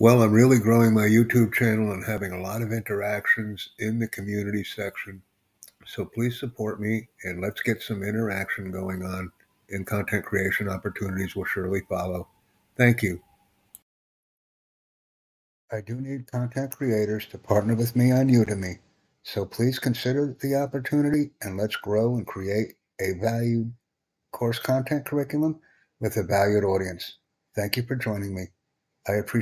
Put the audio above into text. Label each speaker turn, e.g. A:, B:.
A: Well, I'm really growing my YouTube channel and having a lot of interactions in the community section. So please support me and let's get some interaction going on and content creation opportunities will surely follow. Thank you. I do need content creators to partner with me on Udemy. So please consider the opportunity and let's grow and create a valued course content curriculum with a valued audience. Thank you for joining me. I appreciate